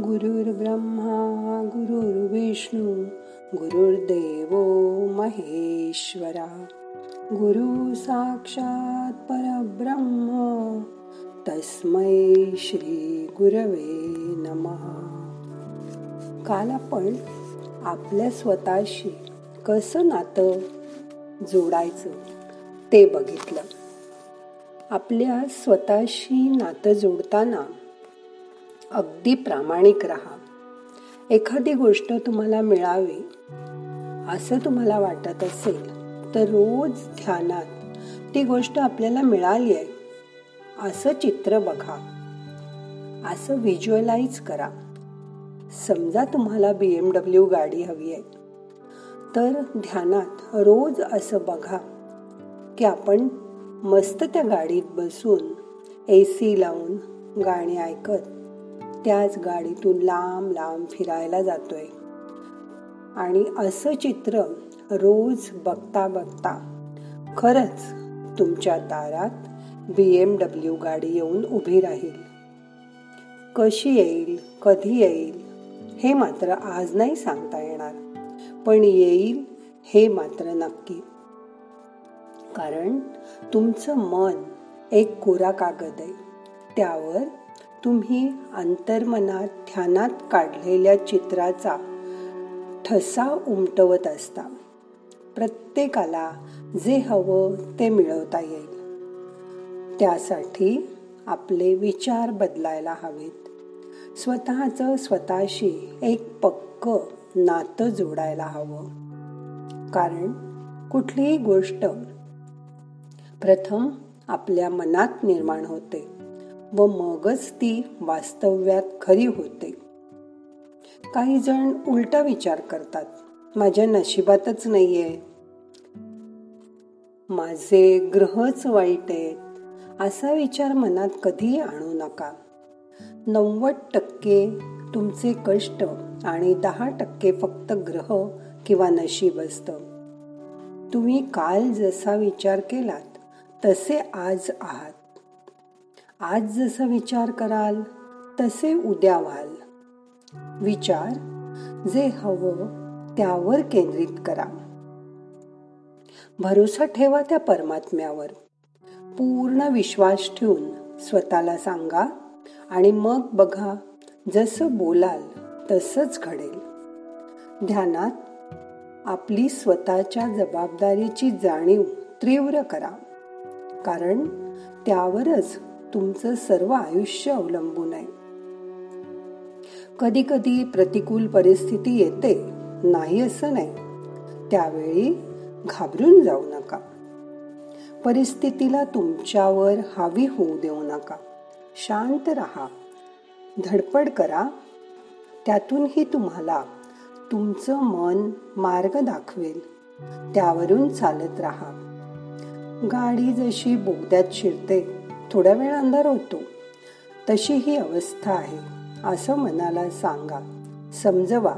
गुरुर्ब्रह्मा गुरुर्विष्णू गुरुर्देव महेश्वरा. गुरु साक्षात परब्रह्म तस्मै श्री गुरवे नमः. काल आपण आपल्या स्वतःशी कसं नातं जोडायचं ते बघितलं. आपल्या स्वतःशी नातं जोडताना अगदी प्रामाणिक राहा. एखादी गोष्ट तुम्हाला मिळावी असं तुम्हाला वाटत असेल तर रोज ध्यानात ती गोष्ट आपल्याला मिळाली आहे. असं चित्र बघा. असं व्हिज्युअलाइज करा. समजा तुम्हाला बी एम डब्ल्यू गाडी हवी आहे तर ध्यानात रोज असं बघा की आपण मस्त त्या गाडीत बसून ए सी लावून गाणी ऐकत त्याच गाडीतून लांब लांब फिरायला जातोय. आणि असं चित्र रोज बघता बघता खरंच तुमच्या दारात बी एम डब्ल्यू गाडी येऊन उभी राहील. कशी येईल कधी येईल हे मात्र आज नाही सांगता येणार. पण येईल हे मात्र नक्की. कारण तुमचं मन एक कोरा कागद आहे. त्यावर तुम्ही अंतर्मनात ध्यानात काढलेल्या चित्राचा ठसा उमटवत असता. प्रत्येकाला जे हवं ते मिळवता येईल. त्यासाठी आपले विचार बदलायला हवेत. स्वतःचं स्वतःशी एक पक्क नातं जोडायला हवं. कारण कुठलीही गोष्ट प्रथम आपल्या मनात निर्माण होते. व मगच ती वास्तव्यात खरी होते. काही जण उलटा विचार करतात माझ्या नशिबातच नाहीये. माझे ग्रहच वाईट आहेत असा विचार मनात कधी आणू नका. नव्वद टक्के तुमचे कष्ट आणि दहा टक्के फक्त ग्रह किंवा नशीब असत. तुम्ही काल जसा विचार केलात तसे आज आहात. आज जसं विचार कराल तसे उद्या व्हाल. विचार जे हवं त्यावर केंद्रित करा. भरोसा ठेवा त्या परमात्म्यावर. पूर्ण विश्वास ठेवून स्वतःला सांगा आणि मग बघा जसं बोलाल तसंच घडेल. ध्यानात आपली स्वतःच्या जबाबदारीची जाणीव तीव्र करा कारण त्यावरच तुमचं सर्व आयुष्य अवलंबून आहे. कधी कधी प्रतिकूल परिस्थिती येते नाही असं नाही. त्यावेळी घाबरून जाऊ नका. परिस्थितीला तुमच्यावर हावी होऊ देऊ नका. शांत राहा. धडपड करा. त्यातूनही तुम्हाला तुमचं मन मार्ग दाखवेल. त्यावरून चालत राहा. गाडी जशी बोगद्यात शिरते थोड्या वेळ अंधार होतो. तशी ही अवस्था आहे असं मनाला सांगा. समजवा.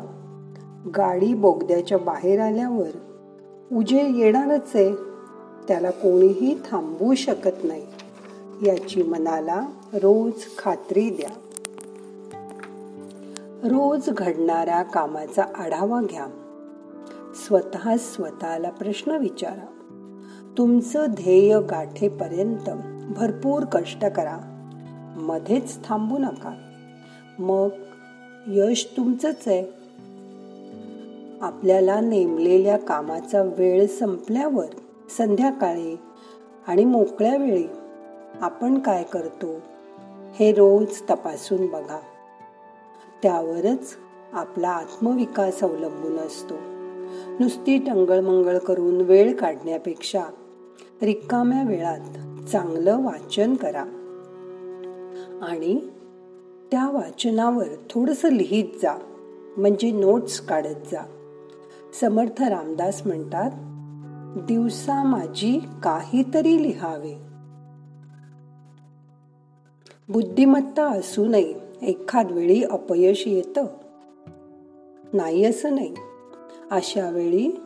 गाडी बोगद्याच्या बाहेर आल्यावर उजे येणारच आहे. त्याला कोणीही थांबवू शकत नाही. याची मनाला रोज खात्री द्या. रोज घडणाऱ्या कामाचा आढावा घ्या. स्वतः स्वतःला प्रश्न विचारा. तुमचं ध्येय गाठेपर्यंत भरपूर कष्ट करा. मध्येच थांबू नका. मग यश तुमचंच आहे. आपल्याला नेमलेल्या कामाचा वेळ संपल्यावर संध्याकाळी आणि मोकळ्या वेळी आपण काय करतो हे रोज तपासून बघा. त्यावरच आपला आत्मविकास अवलंबून असतो. नुसती टंगळमंगळ करून वेळ काढण्यापेक्षा रिकाम्या वेळात चांगलं वाचन करा. आणि त्या वाचनावर थोडस लिहित जा म्हणजे नोट्स काढत जा. समर्थ रामदास म्हणतात दिवसा माझी काहीतरी लिहावे. बुद्धिमत्ता असूनही एखाद वेळी अपयश येत. नाही असं नाही. अशा वेळी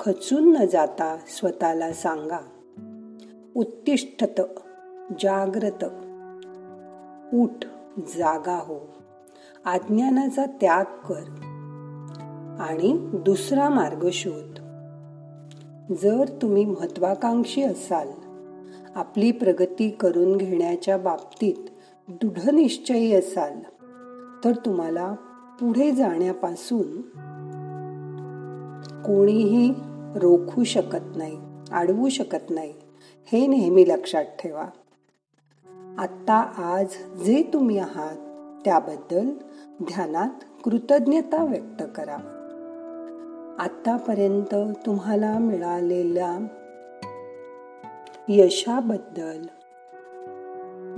खचून न जाता स्वतःला सांगा. उत्तिष्ठत जाग्रत उठ जागा हो. अज्ञानाचा त्याग कर. आणि दुसरा मार्ग शोध. जर तुम्ही महत्वाकांक्षी असाल आपली प्रगती करून घेण्याच्या बाबतीत दृढ निश्चयी असाल तर तुम्हाला पुढे जाण्यापासून कोणीही रोखू शकत नाही अडवू शकत नाही. हे नेहमी लक्षात ठेवा. आत्ता आज जे तुम्ही आहात त्याबद्दल ध्यानात कृतज्ञता व्यक्त करा. आतापर्यंत तुम्हाला मिळालेल्या यशाबद्दल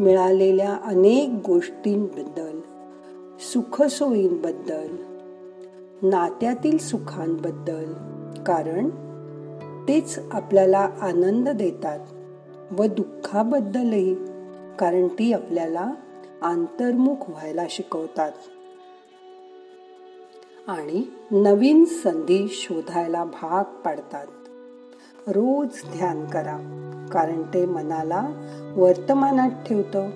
मिळालेल्या अनेक गोष्टींबद्दल सुखसोयींबद्दल नात्यातील सुखांबद्दल कारण तेच आपल्याला आनंद देतात व दुःखाबद्दलही कारण ती आपल्याला अंतर्मुख व्हायला शिकवतात. आणि नवीन संधी शोधायला भाग पाडतात. रोज ध्यान करा कारण ते मनाला वर्तमानात ठेवतं.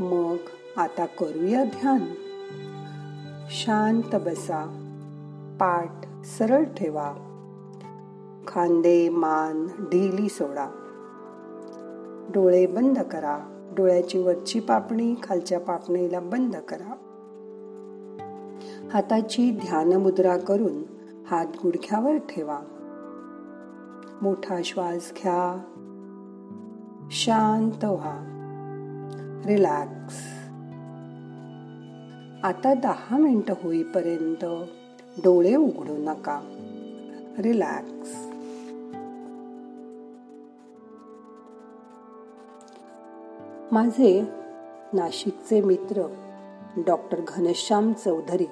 मग आता करूया ध्यान. शांत बसा पाठ सरळ ठेवा. खांदे मान ढिली सोडा. डोळे बंद करा. डोळ्याची वरची पापणी खालच्या पापणीला बंद करा. हाताची ध्यान मुद्रा करून हात गुडघ्यावर ठेवा. मोठा श्वास घ्या. शांत व्हा. रिलॅक्स. आता दहा मिनिटं होईपर्यंत डोळे उघडू नका. रिलॅक्स. माझे नाशिकचे मित्र डॉक्टर घनश्याम चौधरी.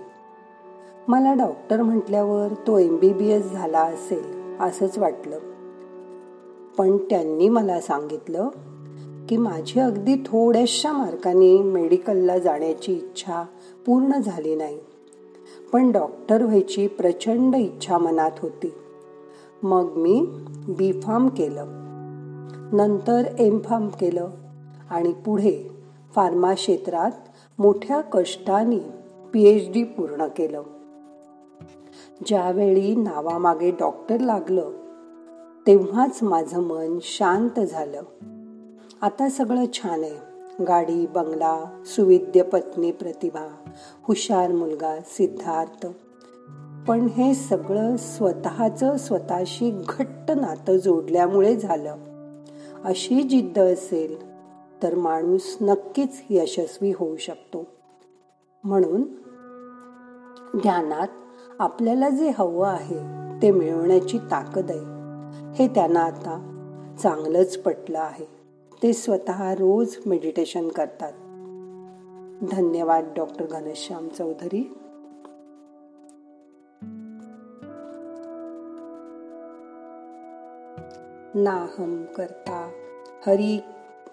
मला डॉक्टर म्हटल्यावर तो एम बी बी एस झाला असेल असंच वाटलं. पण त्यांनी मला सांगितलं की माझी अगदी थोड्याशा मार्काने मेडिकलला जाण्याची इच्छा पूर्ण झाली नाही. पण डॉक्टर व्हायची प्रचंड इच्छा मनात होती. मग मी बी फार्म केलं. नंतर एम फार्म केलं. आणि पुढे फार्मा क्षेत्रात मोठ्या कष्टाने पी एच डी पूर्ण केलं. ज्यावेळी नावामागे डॉक्टर लागलं तेव्हाच माझं मन शांत झालं. आता सगळं छान आहे. गाडी बंगला सुविद्य पत्नी प्रतिभा हुशार मुलगा सिद्धार्थ. पण हे सगळं स्वतःचं स्वतःशी घट्ट नातं जोडल्यामुळे झालं. अशी जिद्द असेल तर माणूस नक्कीच यशस्वी होऊ शकतो. म्हणून ध्यानात आपल्याला जे हवं आहे ते मिळवण्याची ताकद आहे. हे त्यांना आता चांगलंच पटलं आहे. ते स्वतः रोज मेडिटेशन करतात. धन्यवाद डॉक्टर घनश्याम चौधरी. नाहम करता हरी